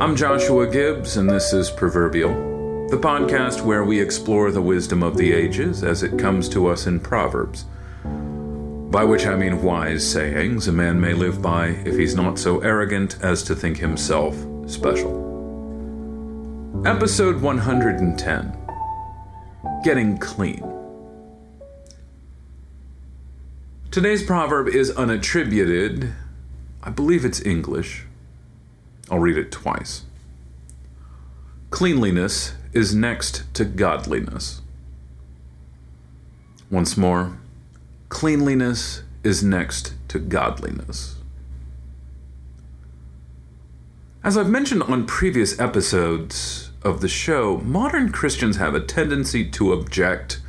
I'm Joshua Gibbs, and this is Proverbial, the podcast where we explore the wisdom of the ages as it comes to us in Proverbs. By which I mean wise sayings a man may live by if he's not so arrogant as to think himself special. Episode 110 Getting Clean. Today's proverb is unattributed. I believe it's English. I'll read it twice. Cleanliness is next to godliness. Once more, cleanliness is next to godliness. As I've mentioned on previous episodes of the show, modern Christians have a tendency to object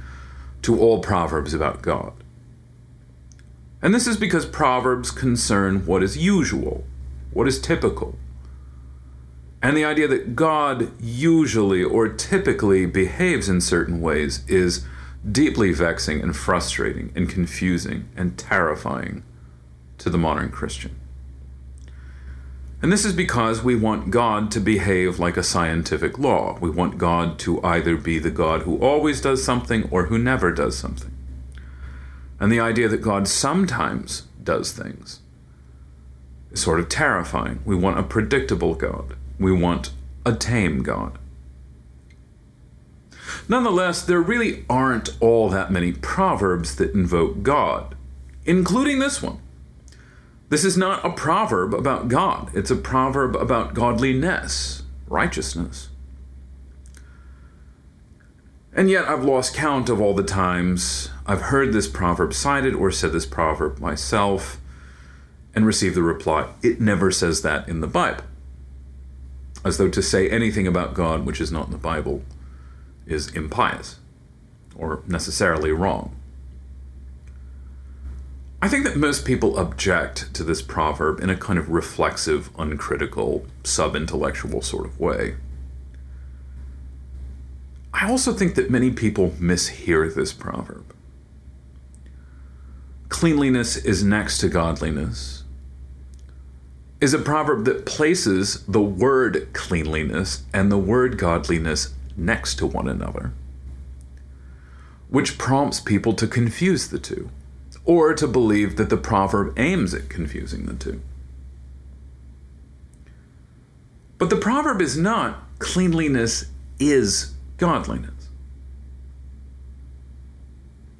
to all proverbs about God. And this is because Proverbs concern what is usual, what is typical. And the idea that God usually or typically behaves in certain ways is deeply vexing and frustrating and confusing and terrifying to the modern Christian. And this is because we want God to behave like a scientific law. We want God to either be the God who always does something or who never does something and the idea that God sometimes does things is sort of terrifying. We want a predictable God, we want a tame God. Nonetheless, there really aren't all that many proverbs that invoke God, including this one. This is not a proverb about God, it's a proverb about godliness, righteousness. And yet, I've lost count of all the times I've heard this proverb cited or said this proverb myself and received the reply, it never says that in the Bible. As though to say anything about God which is not in the Bible is impious or necessarily wrong. I think that most people object to this proverb in a kind of reflexive, uncritical, sub intellectual sort of way. I also think that many people mishear this proverb. Cleanliness is next to godliness is a proverb that places the word cleanliness and the word godliness next to one another, which prompts people to confuse the two, or to believe that the proverb aims at confusing the two. But the proverb is not cleanliness is godliness.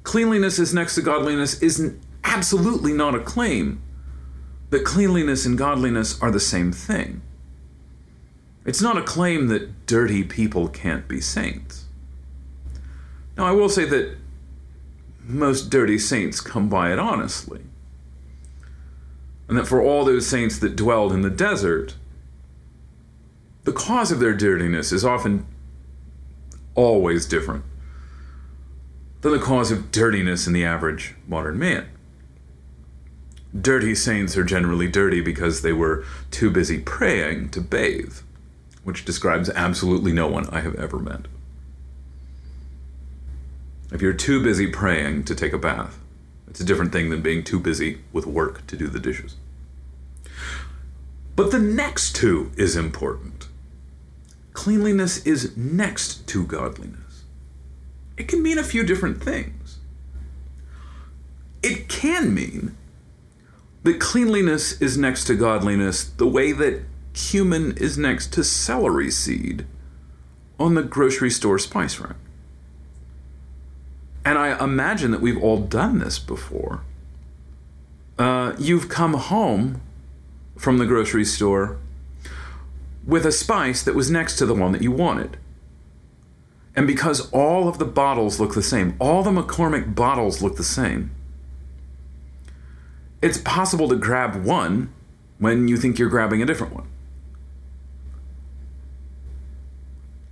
Cleanliness is next to godliness is absolutely not a claim that cleanliness and godliness are the same thing. It's not a claim that dirty people can't be saints. Now, I will say that most dirty saints come by it honestly. And that for all those saints that dwelled in the desert, the cause of their dirtiness is often always different than the cause of dirtiness in the average modern man. Dirty saints are generally dirty because they were too busy praying to bathe, which describes absolutely no one I have ever met. If you're too busy praying to take a bath, it's a different thing than being too busy with work to do the dishes. But the next two is important. Cleanliness is next to godliness. It can mean a few different things. It can mean that cleanliness is next to godliness the way that cumin is next to celery seed on the grocery store spice rack. And I imagine that we've all done this before. Uh, you've come home from the grocery store with a spice that was next to the one that you wanted. And because all of the bottles look the same, all the McCormick bottles look the same, it's possible to grab one when you think you're grabbing a different one.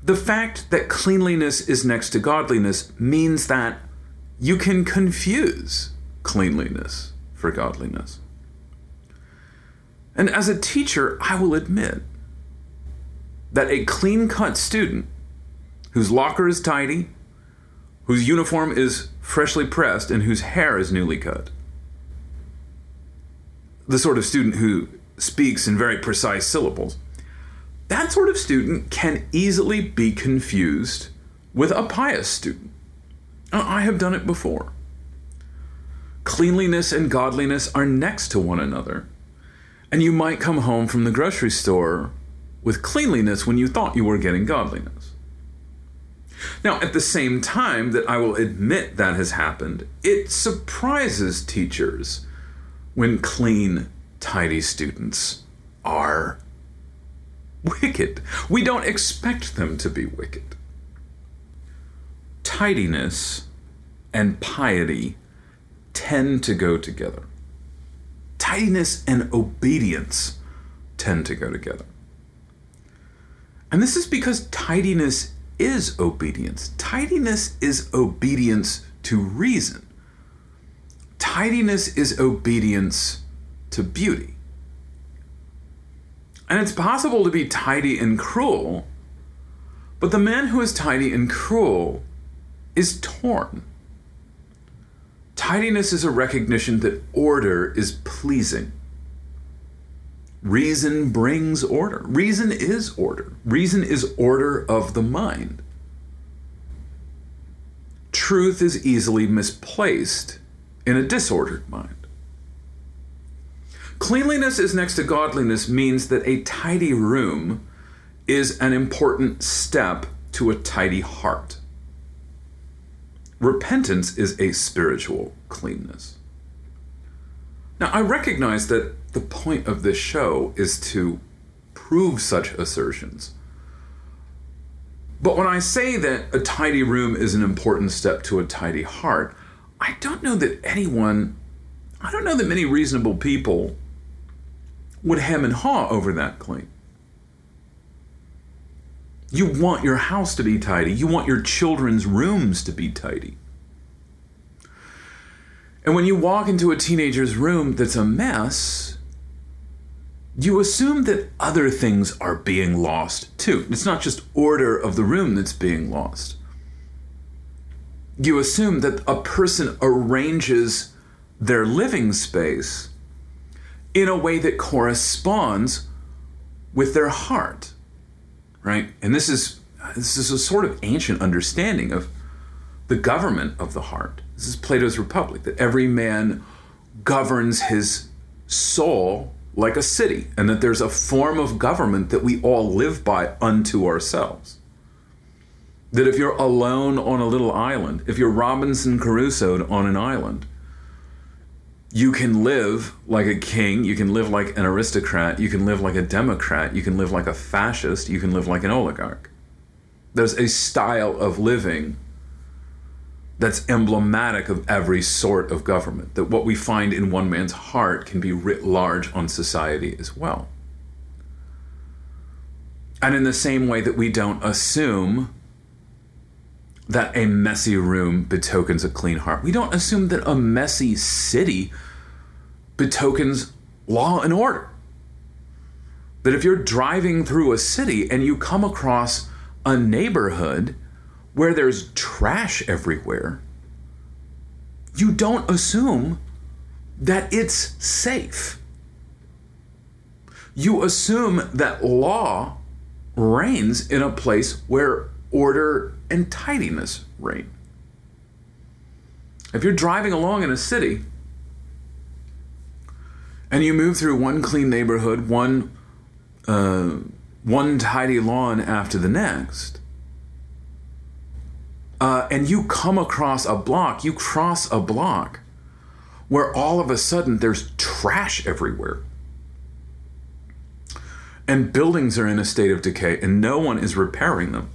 The fact that cleanliness is next to godliness means that you can confuse cleanliness for godliness. And as a teacher, I will admit that a clean cut student whose locker is tidy, whose uniform is freshly pressed, and whose hair is newly cut, the sort of student who speaks in very precise syllables, that sort of student can easily be confused with a pious student. Uh, I have done it before. Cleanliness and godliness are next to one another. And you might come home from the grocery store with cleanliness when you thought you were getting godliness. Now, at the same time that I will admit that has happened, it surprises teachers when clean, tidy students are wicked. We don't expect them to be wicked. Tidiness and piety tend to go together. Tidiness and obedience tend to go together. And this is because tidiness is obedience. Tidiness is obedience to reason tidiness is obedience to beauty. And it's possible to be tidy and cruel, but the man who is tidy and cruel is torn. Tidiness is a recognition that order is pleasing. Reason brings order. Reason is order. Reason is order of the mind. Truth is easily misplaced in a disordered mind. Cleanliness is next to godliness means that a tidy room is an important step to a tidy heart. Repentance is a spiritual cleanness. Now, I recognize that the point of this show is to prove such assertions. But when I say that a tidy room is an important step to a tidy heart, I don't know that anyone, I don't know that many reasonable people would hem and haw over that claim. You want your house to be tidy. You want your children's rooms to be tidy. And when you walk into a teenager's room that's a mess, you assume that other things are being lost too. It's not just order of the room that's being lost you assume that a person arranges their living space in a way that corresponds with their heart right? And this is this is a sort of ancient understanding of the government of the heart. This is plato's republic that every man governs his soul like a city and that there's a form of government that we all live by unto ourselves that if you're alone on a little island, if you're Robinson Crusoe on an island, you can live like a king, you can live like an aristocrat, you can live like a democrat, you can live like a fascist, you can live like an oligarch. There's a style of living that's emblematic of every sort of government, that what we find in one man's heart can be writ large on society as well. And in the same way that we don't assume that a messy room betokens a clean heart, we don't assume that a messy city betokens law and order. That if you're driving through a city and you come across a neighborhood where there's trash everywhere, you don't assume that it's safe. You assume that law reigns in a place where order and tidiness reign. If you're driving along in a city and you move through one clean neighborhood, one uh, one tidy lawn after the next, uh, and you come across a block, you cross a block where all of a sudden there's trash everywhere. And buildings are in a state of decay and no one is repairing them.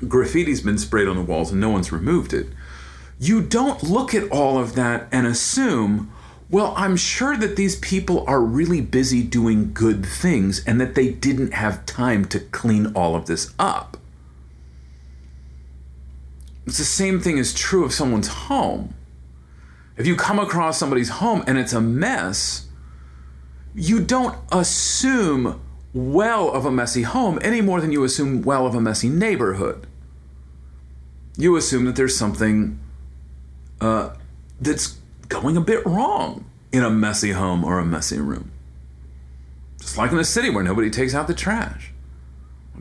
Graffiti's been sprayed on the walls and no one's removed it. You don't look at all of that and assume, well, I'm sure that these people are really busy doing good things and that they didn't have time to clean all of this up. It's the same thing is true of someone's home. If you come across somebody's home and it's a mess, you don't assume well of a messy home any more than you assume well of a messy neighborhood. You assume that there's something uh, that's going a bit wrong in a messy home or a messy room. Just like in a city where nobody takes out the trash.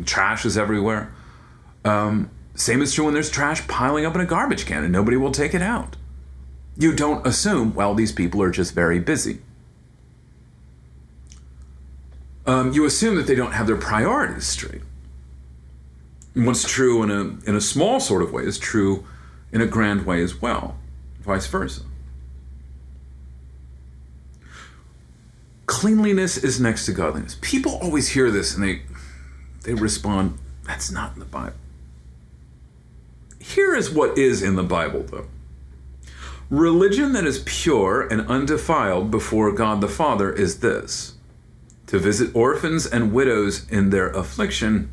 Trash is everywhere. Um, same is true when there's trash piling up in a garbage can and nobody will take it out. You don't assume, well, these people are just very busy. Um, you assume that they don't have their priorities straight. What's true in a, in a small sort of way is true in a grand way as well, vice versa. Cleanliness is next to godliness. People always hear this and they, they respond, that's not in the Bible. Here is what is in the Bible, though. Religion that is pure and undefiled before God the Father is this to visit orphans and widows in their affliction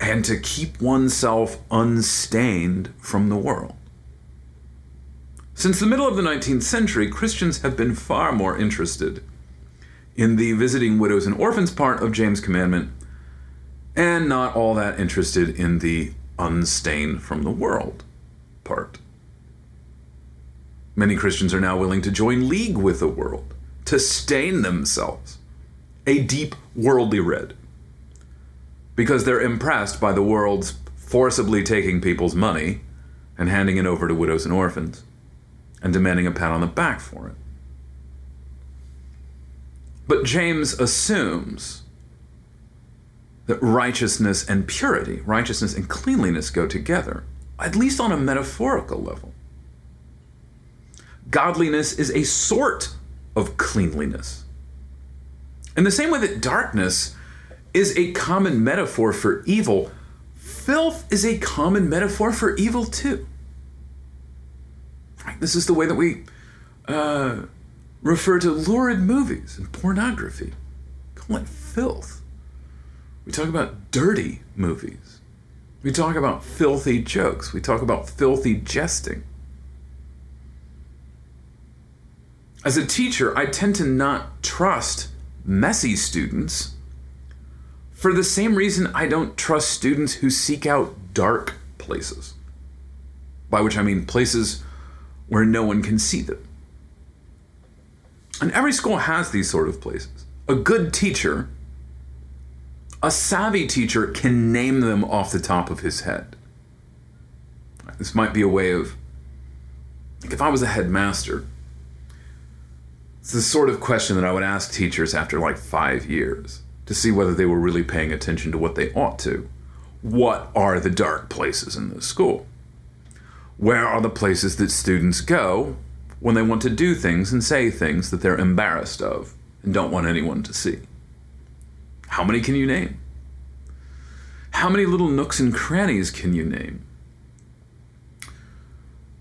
and to keep oneself unstained from the world. Since the middle of the 19th century, Christians have been far more interested in the visiting widows and orphans part of James' commandment and not all that interested in the unstained from the world part. Many Christians are now willing to join league with the world, to stain themselves a deep worldly red, because they're impressed by the world's forcibly taking people's money and handing it over to widows and orphans and demanding a pat on the back for it. But James assumes that righteousness and purity, righteousness and cleanliness go together, at least on a metaphorical level. Godliness is a sort of cleanliness. In the same way that darkness is a common metaphor for evil, filth is a common metaphor for evil too. This is the way that we uh, refer to lurid movies and pornography. Call it filth. We talk about dirty movies. We talk about filthy jokes. We talk about filthy jesting. As a teacher, I tend to not trust messy students for the same reason I don't trust students who seek out dark places. By which I mean places where no one can see them. And every school has these sort of places. A good teacher, a savvy teacher, can name them off the top of his head. This might be a way of, like if I was a headmaster, it's the sort of question that I would ask teachers after like five years to see whether they were really paying attention to what they ought to. What are the dark places in the school? Where are the places that students go when they want to do things and say things that they're embarrassed of and don't want anyone to see? How many can you name? How many little nooks and crannies can you name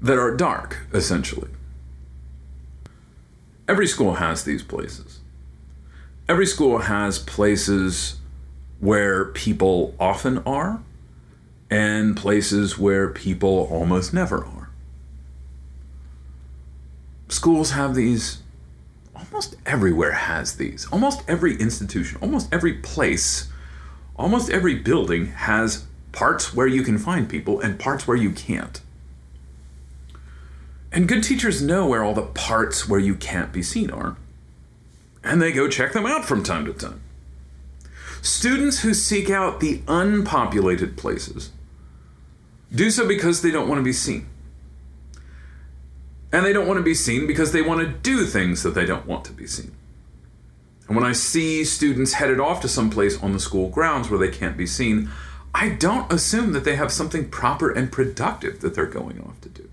that are dark, essentially? Every school has these places. Every school has places where people often are and places where people almost never are. Schools have these, almost everywhere has these. Almost every institution, almost every place, almost every building has parts where you can find people and parts where you can't. And good teachers know where all the parts where you can't be seen are. And they go check them out from time to time. Students who seek out the unpopulated places do so because they don't want to be seen. And they don't want to be seen because they want to do things that they don't want to be seen. And when I see students headed off to some place on the school grounds where they can't be seen, I don't assume that they have something proper and productive that they're going off to do.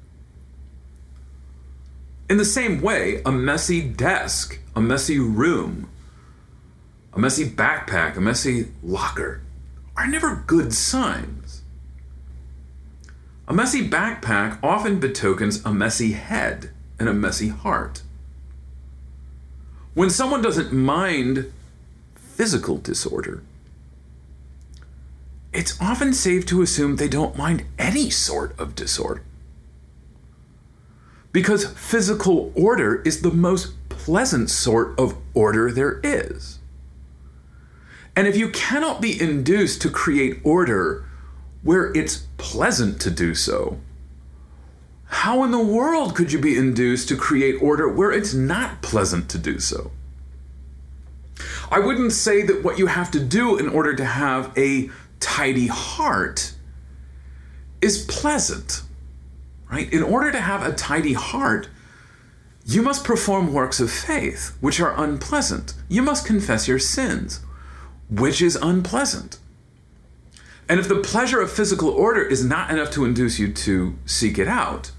In the same way, a messy desk, a messy room, a messy backpack, a messy locker are never good signs. A messy backpack often betokens a messy head and a messy heart. When someone doesn't mind physical disorder, it's often safe to assume they don't mind any sort of disorder. Because physical order is the most pleasant sort of order there is. And if you cannot be induced to create order where it's pleasant to do so, how in the world could you be induced to create order where it's not pleasant to do so? I wouldn't say that what you have to do in order to have a tidy heart is pleasant, right? In order to have a tidy heart, you must perform works of faith, which are unpleasant. You must confess your sins, which is unpleasant. And if the pleasure of physical order is not enough to induce you to seek it out,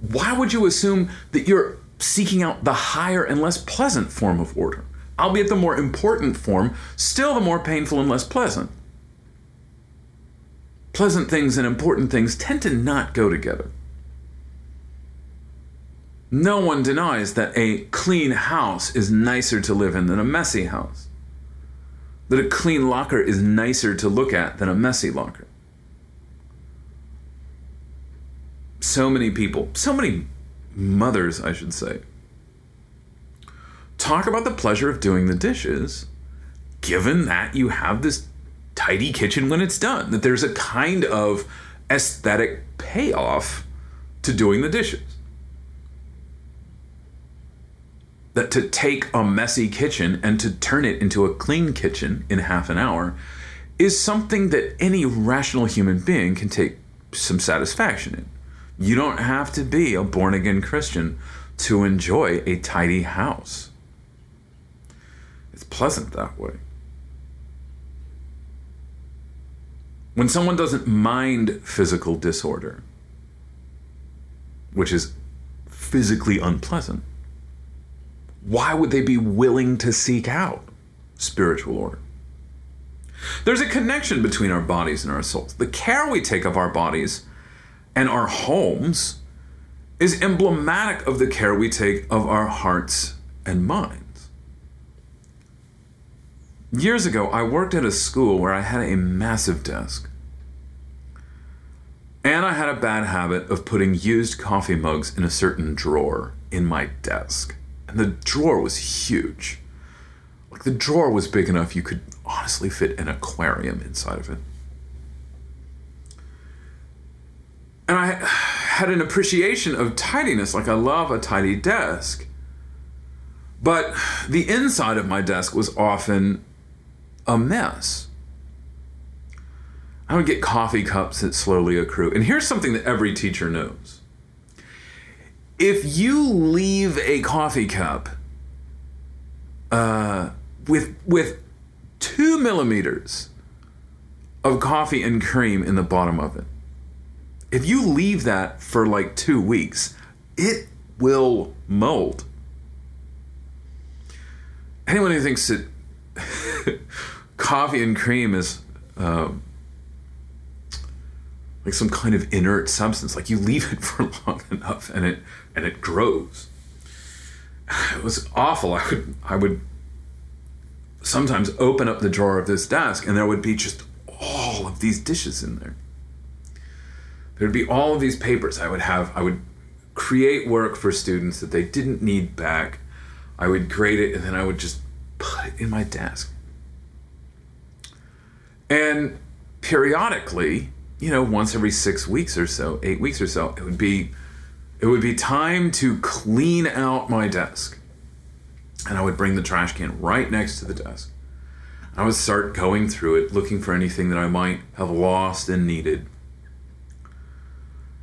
why would you assume that you're seeking out the higher and less pleasant form of order? Albeit the more important form, still the more painful and less pleasant. Pleasant things and important things tend to not go together. No one denies that a clean house is nicer to live in than a messy house. That a clean locker is nicer to look at than a messy locker. So many people, so many mothers, I should say, talk about the pleasure of doing the dishes, given that you have this tidy kitchen when it's done, that there's a kind of aesthetic payoff to doing the dishes. That to take a messy kitchen and to turn it into a clean kitchen in half an hour is something that any rational human being can take some satisfaction in. You don't have to be a born again Christian to enjoy a tidy house. It's pleasant that way. When someone doesn't mind physical disorder, which is physically unpleasant, why would they be willing to seek out spiritual order? There's a connection between our bodies and our souls. The care we take of our bodies and our homes is emblematic of the care we take of our hearts and minds. Years ago, I worked at a school where I had a massive desk. And I had a bad habit of putting used coffee mugs in a certain drawer in my desk. And the drawer was huge. Like the drawer was big enough you could honestly fit an aquarium inside of it. And I had an appreciation of tidiness, like I love a tidy desk. But the inside of my desk was often a mess. I would get coffee cups that slowly accrue. And here's something that every teacher knows if you leave a coffee cup uh, with, with two millimeters of coffee and cream in the bottom of it, if you leave that for like two weeks, it will mold. Anyone who thinks that coffee and cream is um, like some kind of inert substance, like you leave it for long enough and it and it grows. It was awful. I would I would sometimes open up the drawer of this desk and there would be just all of these dishes in there. There'd be all of these papers I would have. I would create work for students that they didn't need back. I would grade it and then I would just put it in my desk. And periodically, you know, once every six weeks or so, eight weeks or so, it would be it would be time to clean out my desk. And I would bring the trash can right next to the desk. I would start going through it, looking for anything that I might have lost and needed.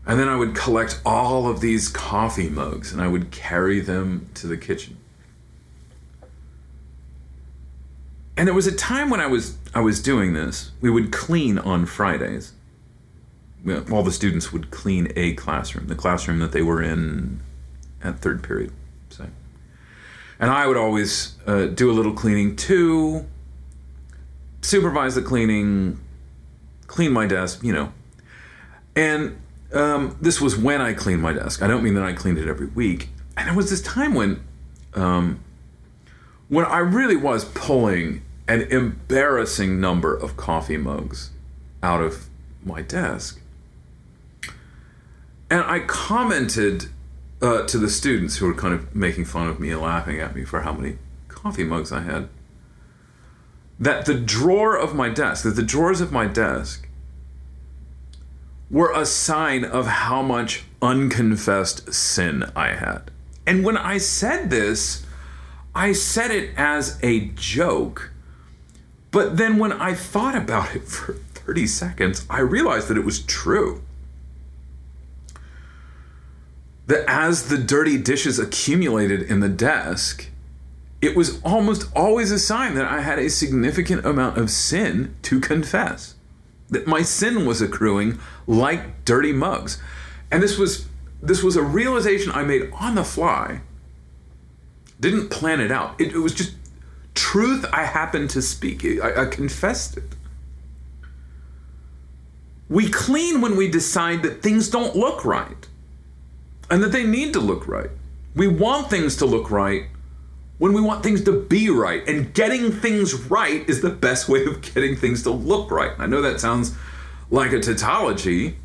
And then I would collect all of these coffee mugs and I would carry them to the kitchen. And there was a time when I was I was doing this. We would clean on Fridays. All the students would clean a classroom, the classroom that they were in at third period. So, and I would always uh, do a little cleaning too, supervise the cleaning, clean my desk, you know. And um, this was when I cleaned my desk. I don't mean that I cleaned it every week. And there was this time when, um, when I really was pulling an embarrassing number of coffee mugs out of my desk. And I commented uh, to the students who were kind of making fun of me and laughing at me for how many coffee mugs I had that the drawer of my desk, that the drawers of my desk were a sign of how much unconfessed sin I had. And when I said this, I said it as a joke but then when I thought about it for 30 seconds, I realized that it was true. That as the dirty dishes accumulated in the desk, it was almost always a sign that I had a significant amount of sin to confess. That my sin was accruing like dirty mugs. And this was this was a realization I made on the fly. Didn't plan it out. It, it was just truth I happened to speak. I, I confessed it. We clean when we decide that things don't look right and that they need to look right. We want things to look right when we want things to be right. And getting things right is the best way of getting things to look right. I know that sounds like a tautology,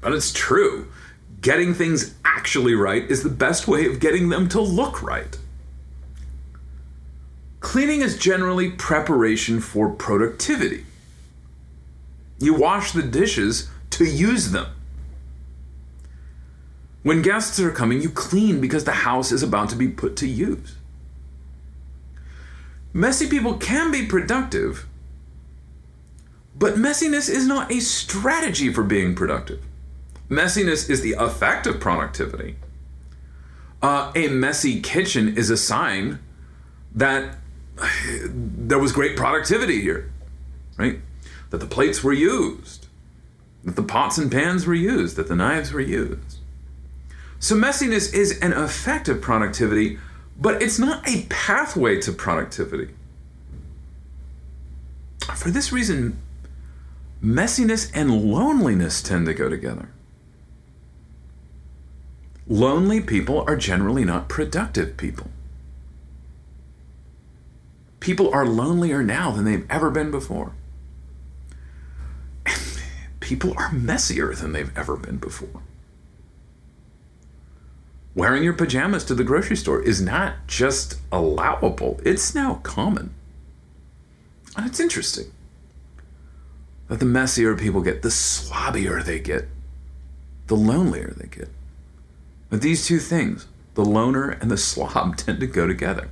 but it's true. Getting things actually right is the best way of getting them to look right. Cleaning is generally preparation for productivity. You wash the dishes to use them. When guests are coming, you clean because the house is about to be put to use. Messy people can be productive, but messiness is not a strategy for being productive. Messiness is the effect of productivity. Uh, a messy kitchen is a sign that there was great productivity here, right? That the plates were used, that the pots and pans were used, that the knives were used. So messiness is an effect of productivity, but it's not a pathway to productivity. For this reason, messiness and loneliness tend to go together. Lonely people are generally not productive people people are lonelier now than they've ever been before. people are messier than they've ever been before. Wearing your pajamas to the grocery store is not just allowable, it's now common. And it's interesting that the messier people get, the slobbier they get, the lonelier they get. But these two things, the loner and the slob, tend to go together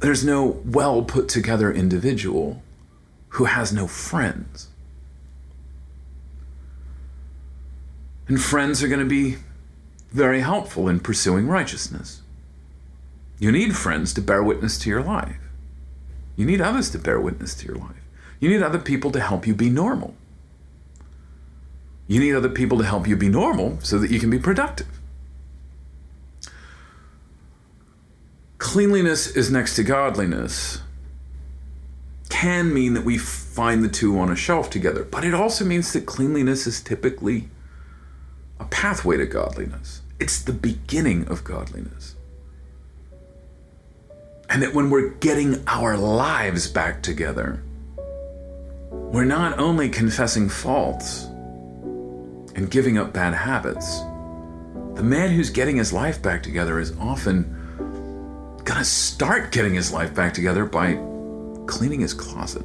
there's no well put together individual who has no friends. And friends are going to be very helpful in pursuing righteousness. You need friends to bear witness to your life. You need others to bear witness to your life. You need other people to help you be normal. You need other people to help you be normal so that you can be productive. cleanliness is next to godliness can mean that we find the two on a shelf together, but it also means that cleanliness is typically pathway to godliness. It's the beginning of godliness. And that when we're getting our lives back together, we're not only confessing faults and giving up bad habits, the man who's getting his life back together is often gonna start getting his life back together by cleaning his closet.